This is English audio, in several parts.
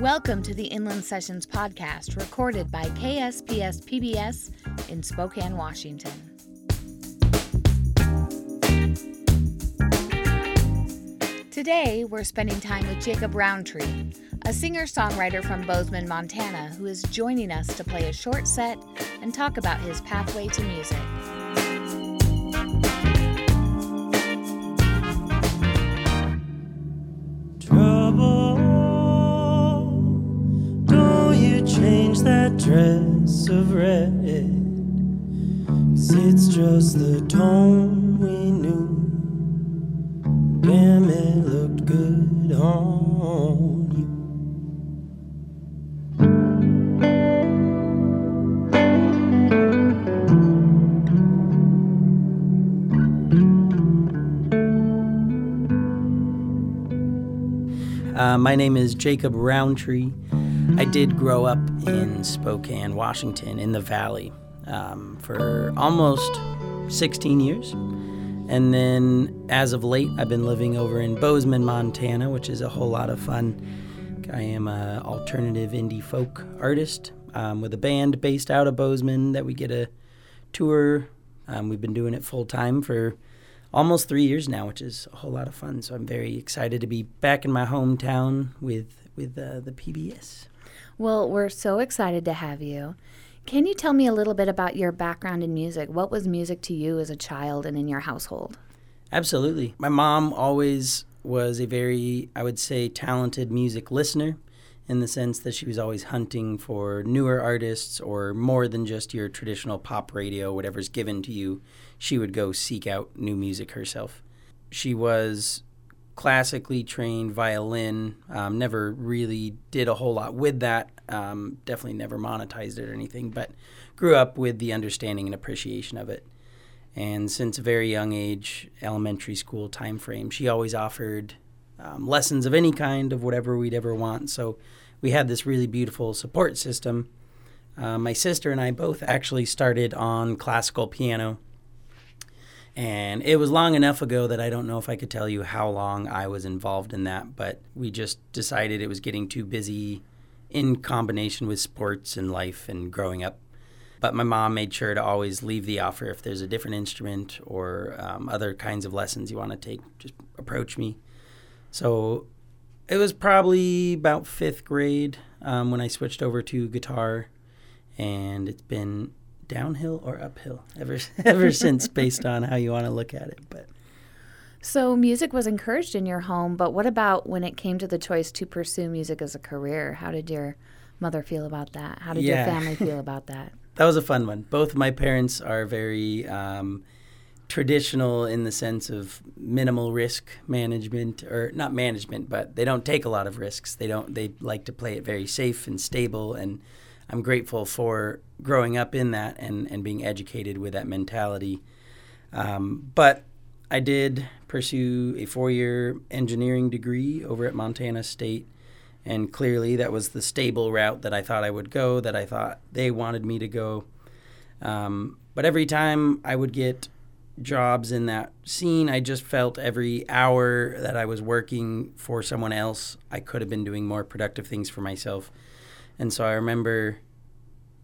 Welcome to the Inland Sessions podcast, recorded by KSPS PBS in Spokane, Washington. Today, we're spending time with Jacob Rountree, a singer songwriter from Bozeman, Montana, who is joining us to play a short set and talk about his pathway to music. Trouble, that dress of red? Cause it's just the tone we knew. Damn, it looked good on you. Uh, my name is Jacob Rountree. I did grow up in Spokane, Washington, in the Valley um, for almost 16 years. And then as of late, I've been living over in Bozeman, Montana, which is a whole lot of fun. I am an alternative indie folk artist um, with a band based out of Bozeman that we get a tour. Um, we've been doing it full time for almost three years now, which is a whole lot of fun. So I'm very excited to be back in my hometown with with uh, the PBS. Well, we're so excited to have you. Can you tell me a little bit about your background in music? What was music to you as a child and in your household? Absolutely. My mom always was a very, I would say, talented music listener in the sense that she was always hunting for newer artists or more than just your traditional pop radio, whatever's given to you. She would go seek out new music herself. She was classically trained violin, um, never really did a whole lot with that, um, definitely never monetized it or anything, but grew up with the understanding and appreciation of it. And since a very young age, elementary school time frame, she always offered um, lessons of any kind of whatever we'd ever want. So we had this really beautiful support system. Uh, my sister and I both actually started on classical piano. And it was long enough ago that I don't know if I could tell you how long I was involved in that, but we just decided it was getting too busy in combination with sports and life and growing up. But my mom made sure to always leave the offer if there's a different instrument or um, other kinds of lessons you want to take, just approach me. So it was probably about fifth grade um, when I switched over to guitar, and it's been downhill or uphill ever ever since, based on how you want to look at it. But So, music was encouraged in your home, but what about when it came to the choice to pursue music as a career? How did your mother feel about that? How did Yeah. your family feel about that? that was a fun one. Both of my parents are very um, traditional in the sense of minimal risk management, or not management, but they don't take a lot of risks. They don't. They like to play it very safe and stable, and I'm grateful for growing up in that and and being educated with that mentality. Um, but I did pursue a four-year engineering degree over at Montana State and clearly that was the stable route that I thought I would go, that I thought they wanted me to go. Um, but every time I would get jobs in that scene, I just felt every hour that I was working for someone else, I could have been doing more productive things for myself. And so I remember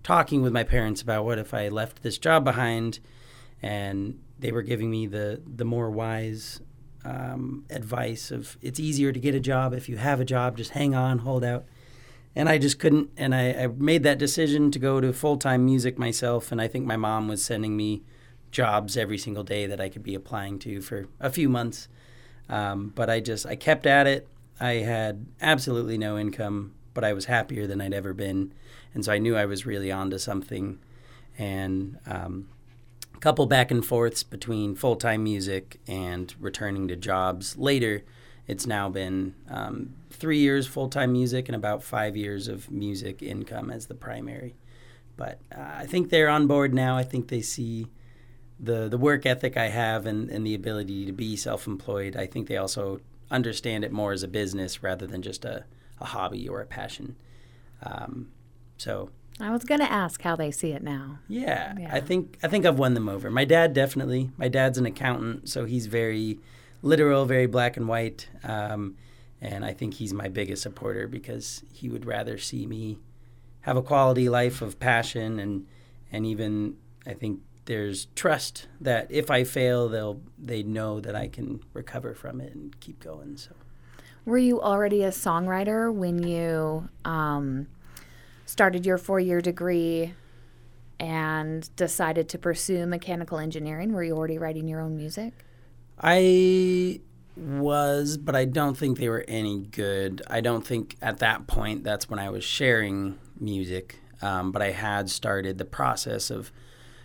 talking with my parents about what if I left this job behind, and they were giving me the the more wise um, advice of it's easier to get a job if you have a job, just hang on, hold out. And I just couldn't, and I, I made that decision to go to full time music myself. And I think my mom was sending me jobs every single day that I could be applying to for a few months. Um, but I just, I kept at it. I had absolutely no income, but I was happier than I'd ever been. And so I knew I was really onto something. And um, a couple back and forths between full time music and returning to jobs later. It's now been um, three years full time music and about five years of music income as the primary. But uh, I think they're on board now. I think they see the the work ethic I have and, and the ability to be self employed. I think they also understand it more as a business rather than just a, a hobby or a passion. Um, so I was going to ask how they see it now. yeah, Yeah. I think I think I've won them over. My dad definitely. My dad's an accountant, so he's very literal, very black and white. Um, and I think he's my biggest supporter because he would rather see me have a quality life of passion and and even I think there's trust that if I fail, they'll they know that I can recover from it and keep going. So, were you already a songwriter when you um, started your four year degree and decided to pursue mechanical engineering? Were you already writing your own music? I was, but I don't think they were any good. I don't think at that point that's when I was sharing music, um, but I had started the process of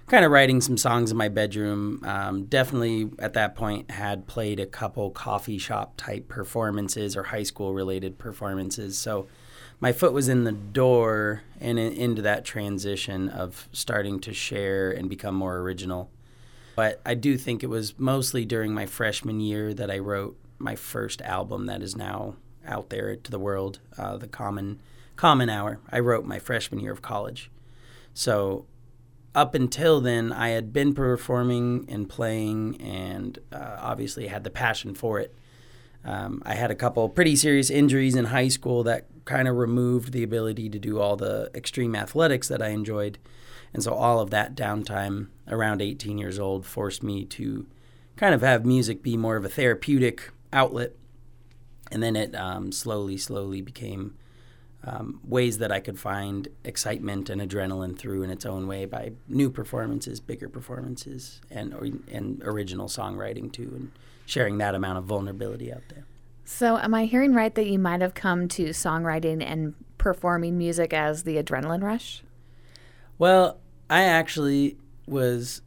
kind of writing some songs in my bedroom. Um, definitely at that point had played a couple coffee shop type performances or high school related performances. So my foot was in the door and in, into that transition of starting to share and become more original. But I do think it was mostly during my freshman year that I wrote my first album that is now out there to the world, uh, the Common Common Hour. I wrote my freshman year of college. So up until then, I had been performing and playing, and uh, obviously had the passion for it. Um, I had a couple pretty serious injuries in high school that kind of removed the ability to do all the extreme athletics that I enjoyed. And so all of that downtime around 18 years old forced me to kind of have music be more of a therapeutic outlet. And then it um, slowly, slowly became um, ways that I could find excitement and adrenaline through in its own way by new performances, bigger performances, and or, and original songwriting too, and sharing that amount of vulnerability out there. So, am I hearing right that you might have come to songwriting and performing music as the adrenaline rush? Well, I actually was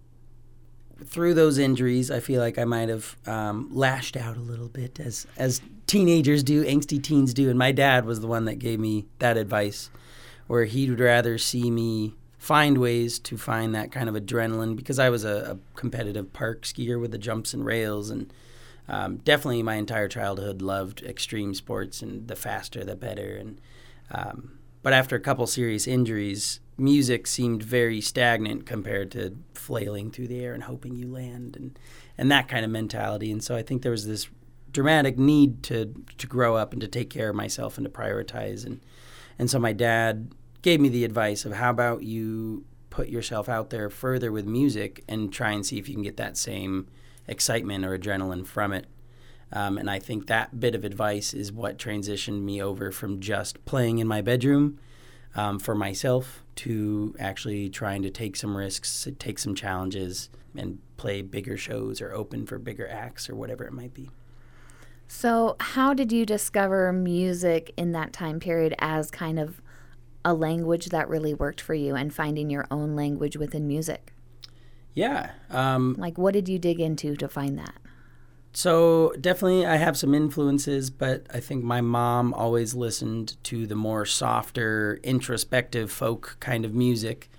through those injuries. I feel like I might have um, lashed out a little bit as as teenagers do, angsty teens do. And my dad was the one that gave me that advice, where he would rather see me find ways to find that kind of adrenaline because I was a, a competitive park skier with the jumps and rails and um, definitely my entire childhood loved extreme sports and the faster the better and um, but after a couple serious injuries music seemed very stagnant compared to flailing through the air and hoping you land and and that kind of mentality and so I think there was this dramatic need to to grow up and to take care of myself and to prioritize and and so my dad gave me the advice of how about you put yourself out there further with music and try and see if you can get that same excitement or adrenaline from it. Um, and I think that bit of advice is what transitioned me over from just playing in my bedroom um, for myself to actually trying to take some risks, take some challenges, and play bigger shows or open for bigger acts or whatever it might be. So, how did you discover music in that time period as kind of a language that really worked for you and finding your own language within music? Yeah. Um, like, what did you dig into to find that? So, definitely, I have some influences, but I think my mom always listened to the more softer, introspective folk kind of music.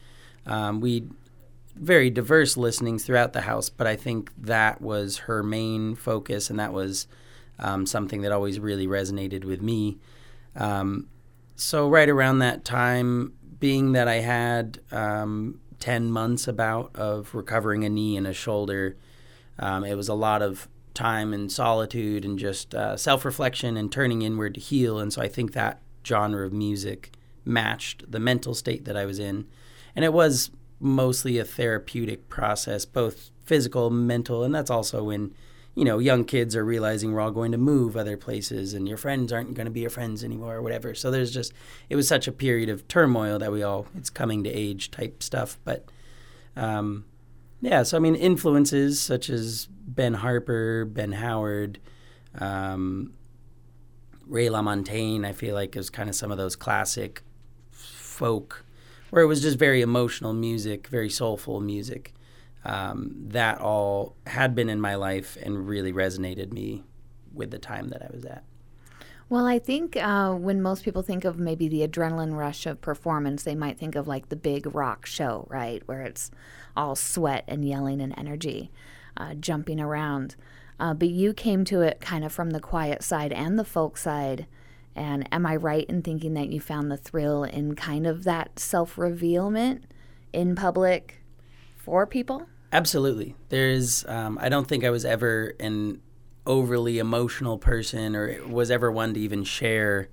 Um, we very diverse listenings throughout the house, but I think that was her main focus, and that was um, something that always really resonated with me. Um, so right around that time, being that I had um, ten months about of recovering a knee and a shoulder, um, it was a lot of time and solitude and just uh, self reflection and turning inward to heal. And so I think that genre of music matched the mental state that I was in, and it was mostly a therapeutic process, both physical, mental, and that's also when you know, young kids are realizing we're all going to move other places and your friends aren't going to be your friends anymore or whatever. So there's just, it was such a period of turmoil that we all, it's coming to age type stuff. But um, yeah, so I mean, influences such as Ben Harper, Ben Howard, um, Ray LaMontagne, I feel like is kind of some of those classic folk where it was just very emotional music, very soulful music um, that all had been in my life and really resonated me with the time that I was at. Well, I think uh, when most people think of maybe the adrenaline rush of performance, they might think of like the big rock show, right? Where it's all sweat and yelling and energy, uh, jumping around. Uh, but you came to it kind of from the quiet side and the folk side. And am I right in thinking that you found the thrill in kind of that self revealment in public for people? Absolutely. There's, um, I don't think I was ever an overly emotional person or was ever one to even share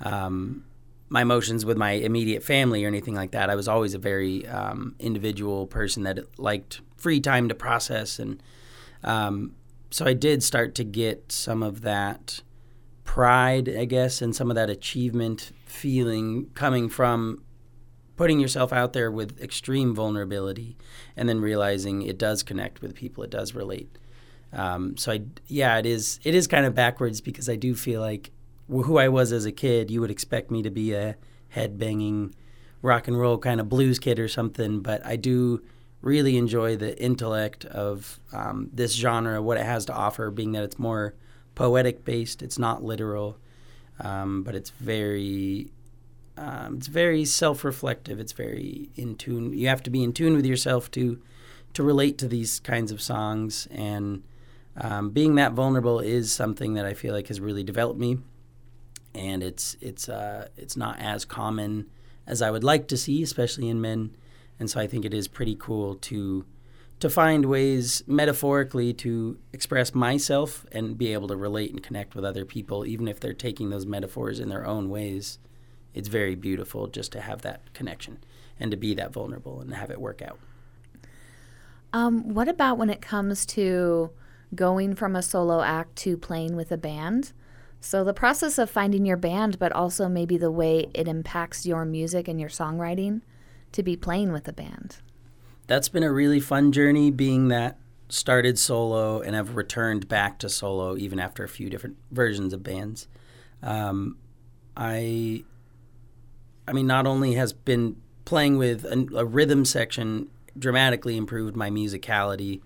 um, my emotions with my immediate family or anything like that. I was always a very um, individual person that liked free time to process, and um, so I did start to get some of that pride, I guess, and some of that achievement feeling coming from putting yourself out there with extreme vulnerability, and then realizing it does connect with people, it does relate. Um, so I, yeah, it is. It is kind of backwards because I do feel like who I was as a kid, you would expect me to be a head banging rock and roll kind of blues kid or something. But I do really enjoy the intellect of um, this genre, what it has to offer, being that it's more poetic based. It's not literal, um, but it's very. Um, it's very self-reflective. It's very in tune. You have to be in tune with yourself to to relate to these kinds of songs, and um, being that vulnerable is something that I feel like has really developed me and it's it's uh, it's not as common as I would like to see, especially in men. And so I think it is pretty cool to to find ways metaphorically to express myself and be able to relate and connect with other people, even if they're taking those metaphors in their own ways. It's very beautiful just to have that connection and to be that vulnerable and have it work out. Um, what about when it comes to going from a solo act to playing with a band? So, the process of finding your band, but also maybe the way it impacts your music and your songwriting to be playing with a band. That's been a really fun journey, being that started solo and have returned back to solo even after a few different versions of bands. Um, I, I mean, not only has been playing with a, a rhythm section dramatically improved my musicality,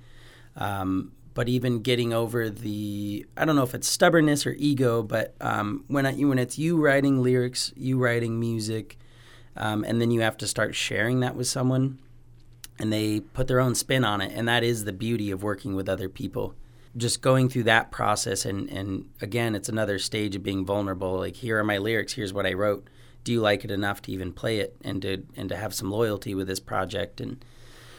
um, but even getting over the I don't know if it's stubbornness or ego, but um, when I, when it's you writing lyrics, you writing music, um, and then you have to start sharing that with someone, and they put their own spin on it, and that is the beauty of working with other people. Just going through that process, and and again, it's another stage of being vulnerable. Like here are my lyrics, here's what I wrote. Do you like it enough to even play it, and to and to have some loyalty with this project and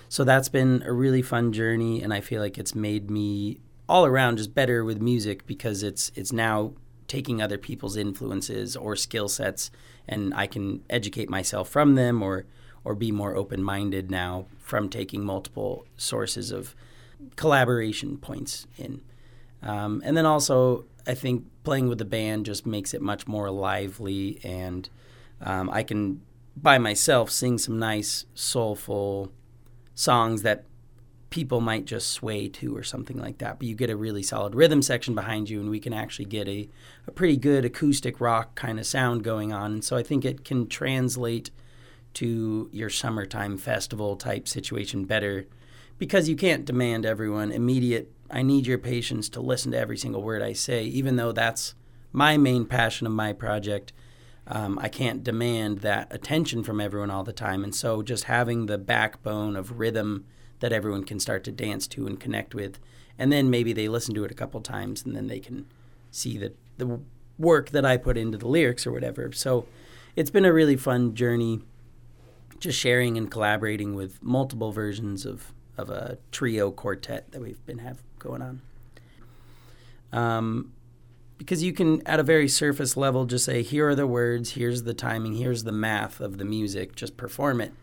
so that's been a really fun journey, and I feel like it's made me all around just better with music because it's it's now taking other people's influences or skill sets, and I can educate myself from them or or be more open minded now from taking multiple sources of collaboration points in. Um, and then also, I think playing with the band just makes it much more lively, and um, I can by myself sing some nice, soulful songs that people might just sway to or something like that. But you get a really solid rhythm section behind you, and we can actually get a, a pretty good acoustic rock kind of sound going on. And so I think it can translate to your summertime festival type situation better because you can't demand everyone immediate, I need your patience to listen to every single word I say, even though that's my main passion of my project um, I can't demand that attention from everyone all the time. And so just having the backbone of rhythm that everyone can start to dance to and connect with, and then maybe they listen to it a couple times and then they can see the, the work that I put into the lyrics or whatever. So it's been a really fun journey just sharing and collaborating with multiple versions of, of a trio quartet that we've been have going on. Um, because you can at a very surface level just say here are the words here's the timing here's the math of the music just perform it.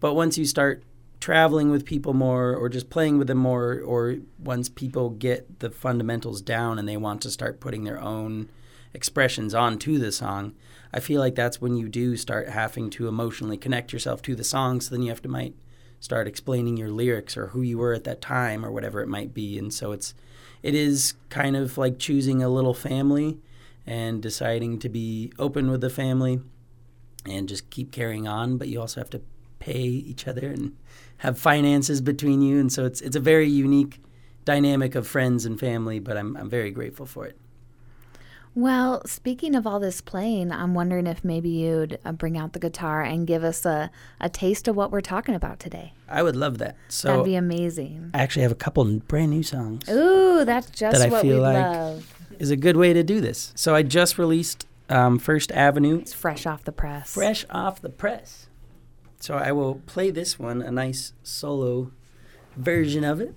But once you start traveling with people more or just playing with them more or once people get the fundamentals down and they want to start putting their own expressions onto the song i feel like that's when you do start having to emotionally connect yourself to the song. So then you have to might start explaining your lyrics or who you were at that time or whatever it might be. And so it's it is kind of like choosing a little family and deciding to be open with the family and just keep carrying on. But you also have to pay each other and have finances between you, and so it's it's a very unique dynamic of friends and family. But I'm I'm very grateful for it. Well, speaking of all this playing, I'm wondering if maybe you'd uh, bring out the guitar and give us a, a taste of what we're talking about today. I would love that. So That'd be amazing. I actually have a couple brand new songs. Ooh, that's just that what we like love. Is a good way to do this. So I just released um, First Avenue. It's fresh off the press. Fresh off the press. So I will play this one, a nice solo version of it.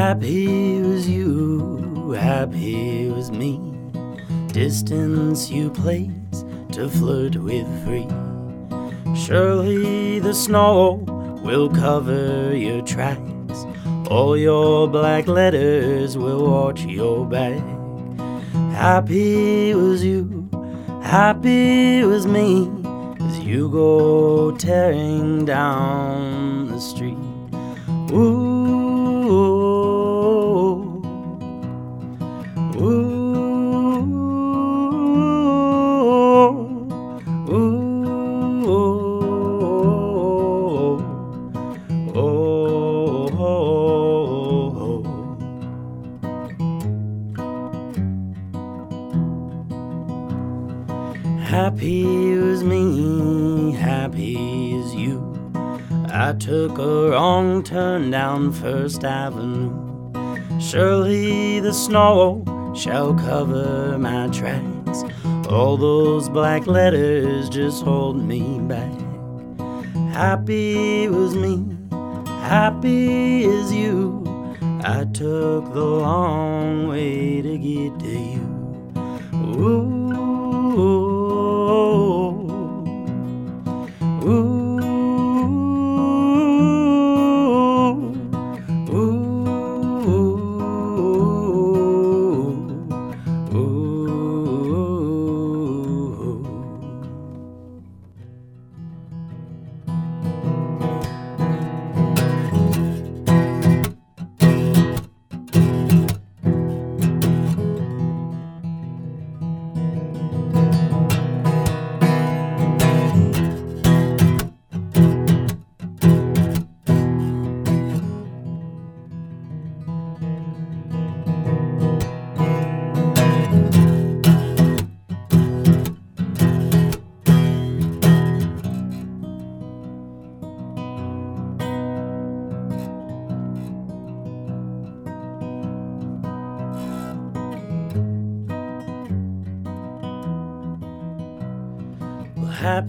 Happy was you, happy was me. Distance you place to flirt with free. Surely the snow will cover your tracks. All your black letters will watch your back. Happy was you, happy was me, as you go tearing down the street. Ooh, Happy was me, happy is you. I took a wrong turn down First Avenue. Surely the snow shall cover my tracks. All those black letters just hold me back. Happy was me, happy is you. I took the long way to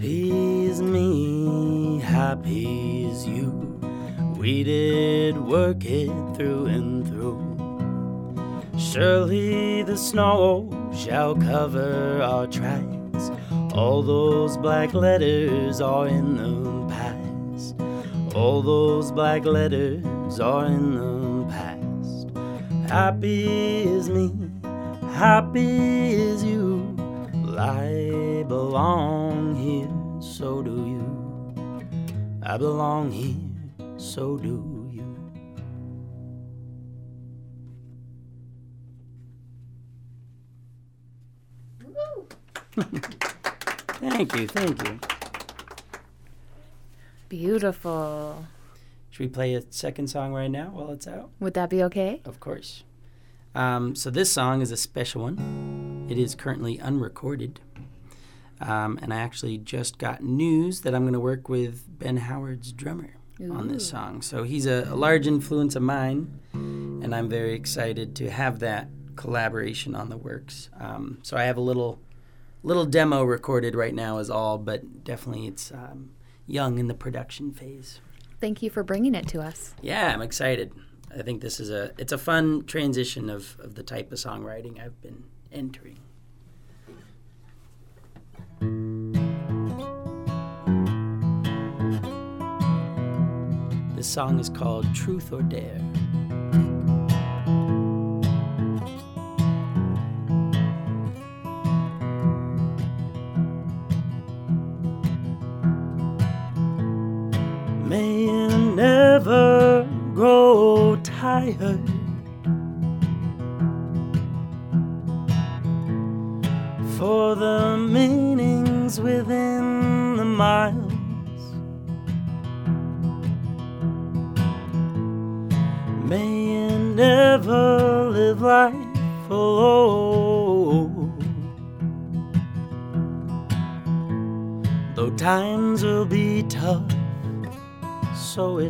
happy is me, happy is you. We did work it through and through. Surely the snow shall cover our tracks. All those black letters are in the past. All those black letters are in the past. Happy is me, happy is you. Well, I belong here, so do you. I belong here, so do you. thank you, thank you. Beautiful. Should we play a second song right now while it's out? Would that be okay? Of course. Um, so this song is a special one. It is currently unrecorded. Um, and I actually just got news that I'm going to work with Ben Howard's drummer on this song. So he's a, a large influence of mine, and I'm very excited to have that collaboration on the works. Um, so I have a little little demo recorded right now, is all, but definitely it's um, young in the production phase. Thank you for bringing it to us. Yeah, I'm excited. I think this is a it's a fun transition of, of the type of songwriting I've been entering. This song is called Truth or Dare.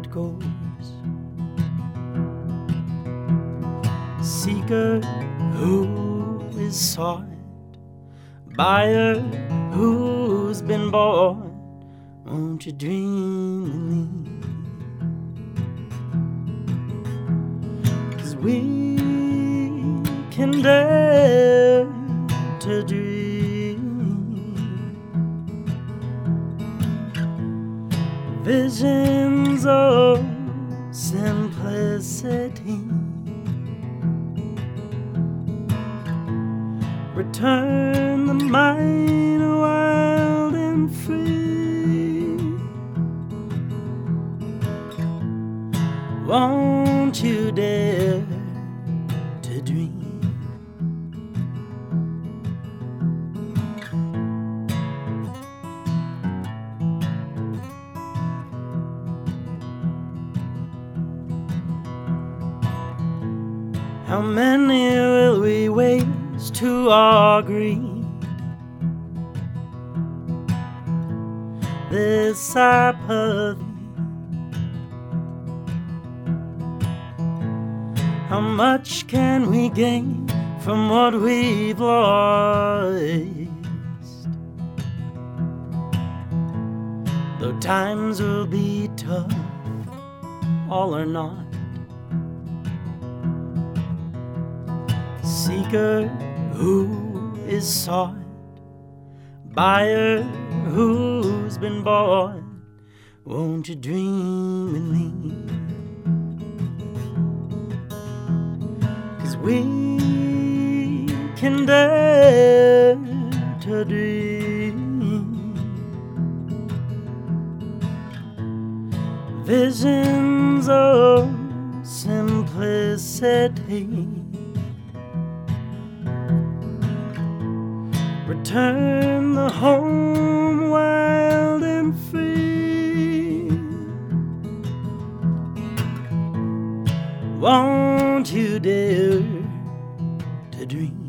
It goes. Seeker who is sought, buyer who's been bought. Won't you dream with me? we can dare to dream. Visions of simplicity. Return the mind wild and free. Won't you How much can we gain from what we've lost? Though times will be tough, all or not. Seeker who is sought, buyer who's been bought. Won't you dream with me? Cause we can dare to dream. Visions of simplicity. Return the home wild Won't you dare to dream?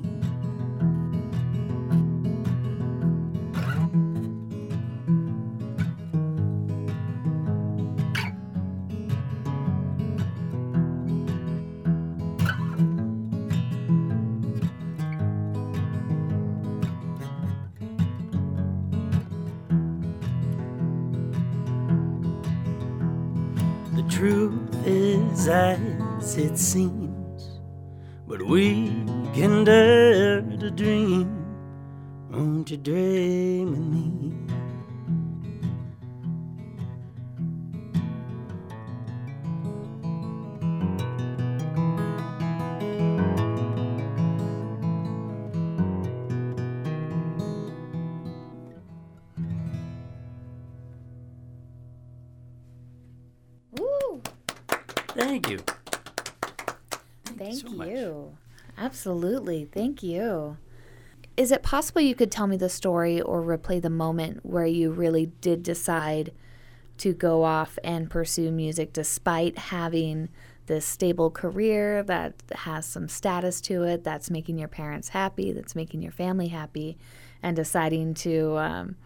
The truth is as it seems, but we can dare to dream. Won't you dream with me? Thank you. Is it possible you could tell me the story or replay the moment where you really did decide to go off and pursue music despite having this stable career that has some status to it, that's making your parents happy, that's making your family happy, and deciding to, um,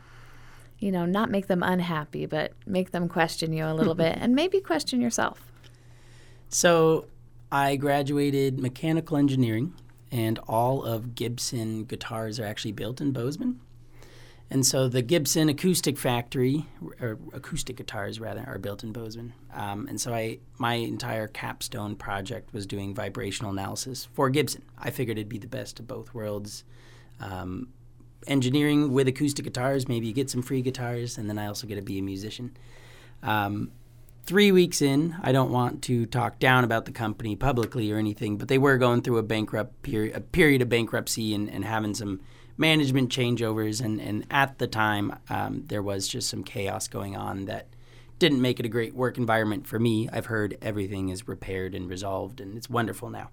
you know, not make them unhappy, but make them question you a little bit and maybe question yourself? So, I graduated mechanical engineering, and all of Gibson guitars are actually built in Bozeman. And so the Gibson Acoustic Factory, or acoustic guitars rather, are built in Bozeman. Um, and so I, my entire capstone project was doing vibrational analysis for Gibson. I figured it'd be the best of both worlds. Um, engineering with acoustic guitars, maybe you get some free guitars, and then I also get to be a musician. Um, three weeks in, I don't want to talk down about the company publicly or anything, but they were going through a bankrupt period, a period of bankruptcy, and, and having some management changeovers. And, and at the time, um, there was just some chaos going on that didn't make it a great work environment for me. I've heard everything is repaired and resolved, and it's wonderful now.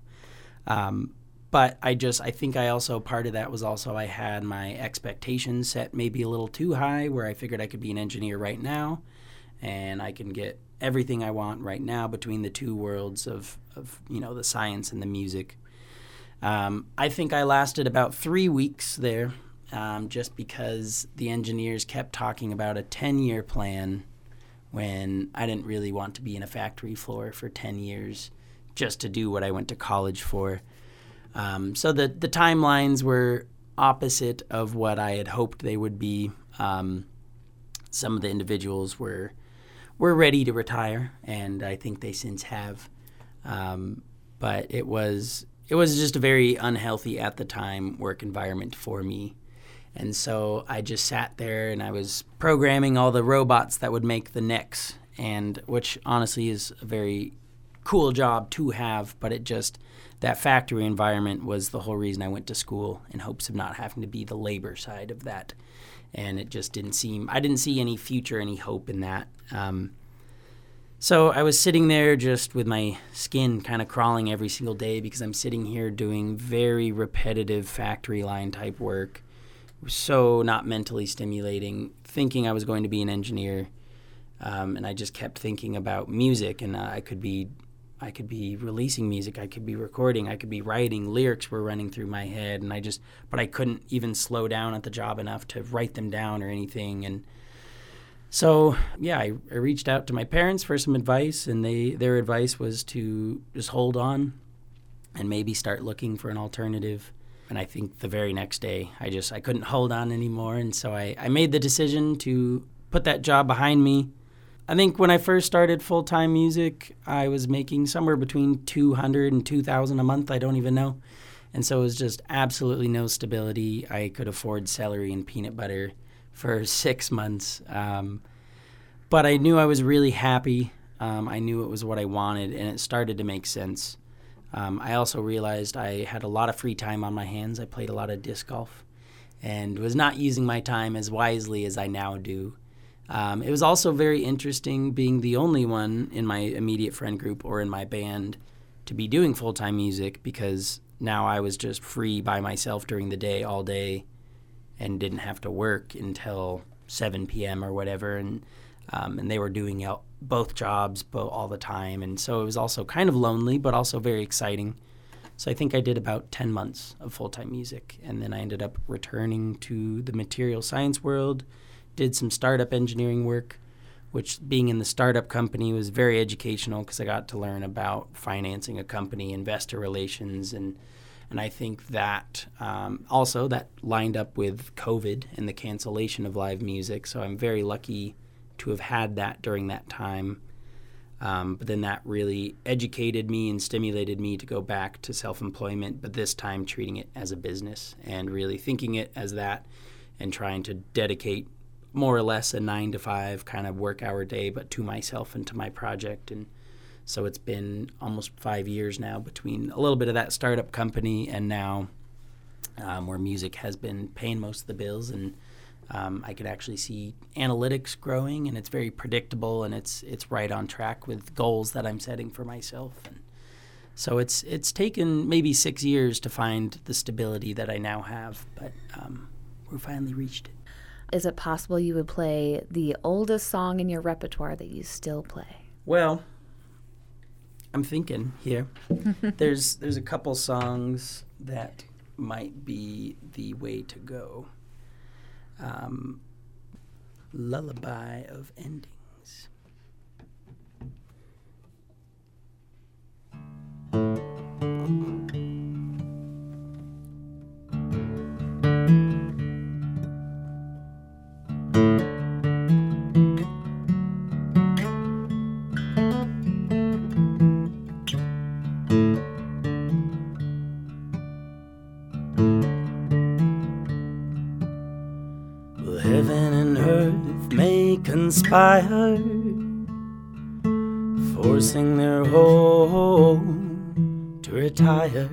Um, but I just, I think I also, part of that was also I had my expectations set maybe a little too high, where I figured I could be an engineer right now and I can get everything I want right now between the two worlds of, of you know, the science and the music. Um, I think I lasted about three weeks there um, just because the engineers kept talking about a 10 year plan when I didn't really want to be in a factory floor for 10 years just to do what I went to college for. Um, so the, the timelines were opposite of what I had hoped they would be. Um, some of the individuals were were ready to retire, and I think they since have. Um, but it was it was just a very unhealthy at the time work environment for me. And so I just sat there and I was programming all the robots that would make the necks and which honestly is a very cool job to have, but it just that factory environment was the whole reason I went to school in hopes of not having to be the labor side of that. And it just didn't seem I didn't see any future, any hope in that. Um, so I was sitting there just with my skin kind of crawling every single day because I'm sitting here doing very repetitive factory line type work. So not mentally stimulating, thinking I was going to be an engineer. Um, and I just kept thinking about music, and uh, I could be, I could be releasing music, I could be recording, I could be writing. Lyrics were running through my head, and I just, but I couldn't even slow down at the job enough to write them down or anything. And so yeah, I, I, reached out to my parents for some advice, and they their advice was to just hold on and maybe start looking for an alternative. And I think the very next day, I just I couldn't hold on anymore, and so I, I made the decision to put that job behind me. I think when I first started full time music, I was making somewhere between 200 and 2,000 a month. I don't even know. And so it was just absolutely no stability. I could afford celery and peanut butter for six months. Um, but I knew I was really happy. Um, I knew it was what I wanted, and it started to make sense. Um, I also realized I had a lot of free time on my hands. I played a lot of disc golf and was not using my time as wisely as I now do. Um, it was also very interesting being the only one in my immediate friend group or in my band to be doing full time music because now I was just free by myself during the day all day and didn't have to work until 7 p.m. or whatever, and um, and they were doing both jobs all the time, and so it was also kind of lonely, but also very exciting. So I think I did about 10 months of full time music, and then I ended up returning to the material science world, did some startup engineering work, which being in the startup company was very educational because I got to learn about financing a company, investor relations, and and I think that um, also that lined up with COVID and the cancellation of live music. So I'm very lucky to have had that during that time. Um, but then that really educated me and stimulated me to go back to self employment, but this time treating it as a business and really thinking it as that and trying to dedicate more or less a nine to five kind of work hour day, but to myself and to my project. And so it's been almost five years now between a little bit of that startup company and now um, where music has been paying most of the bills and um, I could actually see analytics growing and it's very predictable and it's it's right on track with goals that I'm setting for myself and so it's it's taken maybe six years to find the stability that I now have but um, we finally reached it. Is it possible you would play the oldest song in your repertoire that you still play? Well, I'm thinking here. there's there's a couple songs that might be the way to go. Um, Lullaby of Endings. Conspire, forcing their home to retire.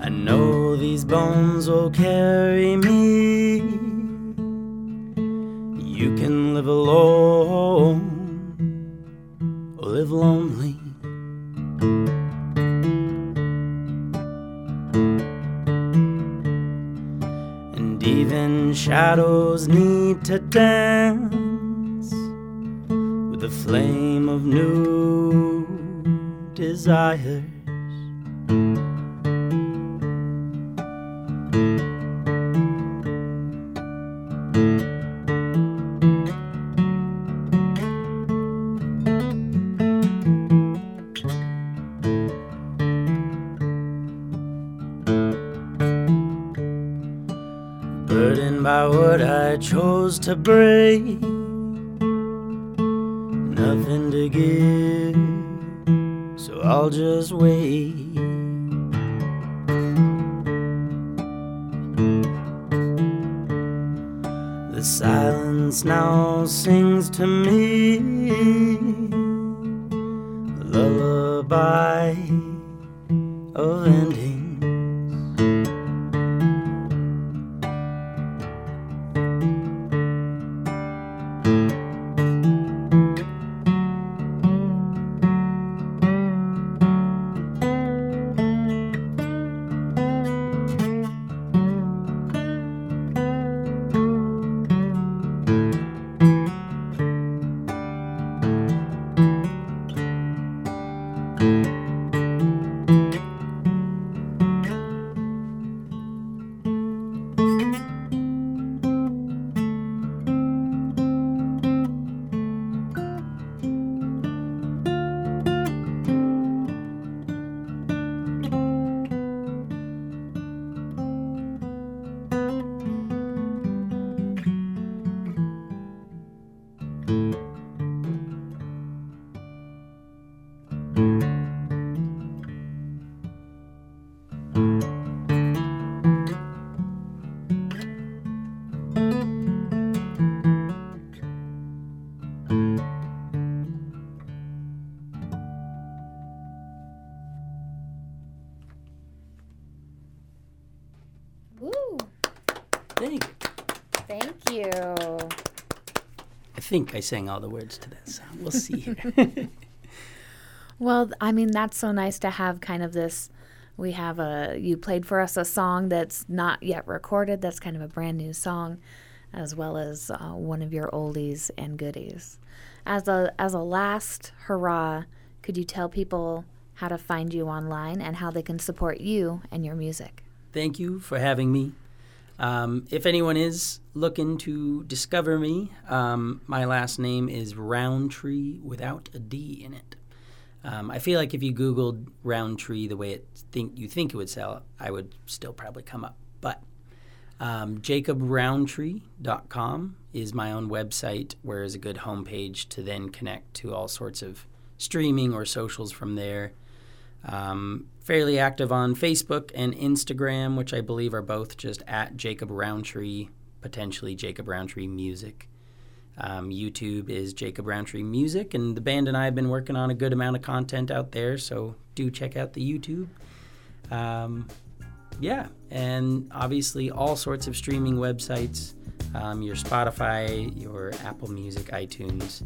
I know these bones will carry me. To break, I think I sang all the words to that song. We'll see here. Well, I mean, that's so nice to have kind of this. We have a, you played for us a song that's not yet recorded, that's kind of a brand new song, as well as uh, one of your oldies and goodies. As a, as a last hurrah, could you tell people how to find you online and how they can support you and your music? Thank you for having me. Um, if anyone is looking to discover me, um, my last name is Rountree without a D in it. Um, I feel like if you Googled Roundtree the way it think you think it would sell, I would still probably come up. But um, JacobRountree.com is my own website, where is a good homepage to then connect to all sorts of streaming or socials from there. Um, fairly active on Facebook and Instagram, which I believe are both just at Jacob Rountree, potentially Jacob Rountree Music. Um, YouTube is Jacob Rountree Music, and the band and I have been working on a good amount of content out there, so do check out the YouTube. Um, yeah, and obviously all sorts of streaming websites, um, your Spotify, your Apple Music, iTunes.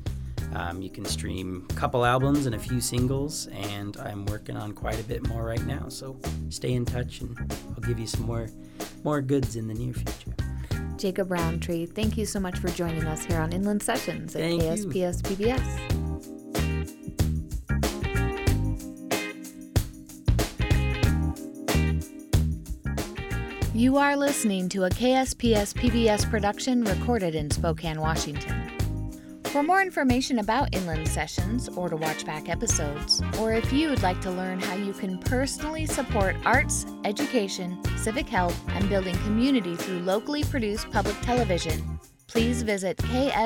Um, you can stream a couple albums and a few singles, and I'm working on quite a bit more right now. So stay in touch, and I'll give you some more more goods in the near future. Jacob Rountree, thank you so much for joining us here on Inland Sessions at Thank you. KSPS PBS. You are listening to a KSPS PBS production recorded in Spokane, Washington. For more information about Inland Sessions or to watch back episodes, or if you would like to learn how you can personally support arts, education, civic health, and building community through locally produced public television, please visit kSPS.org.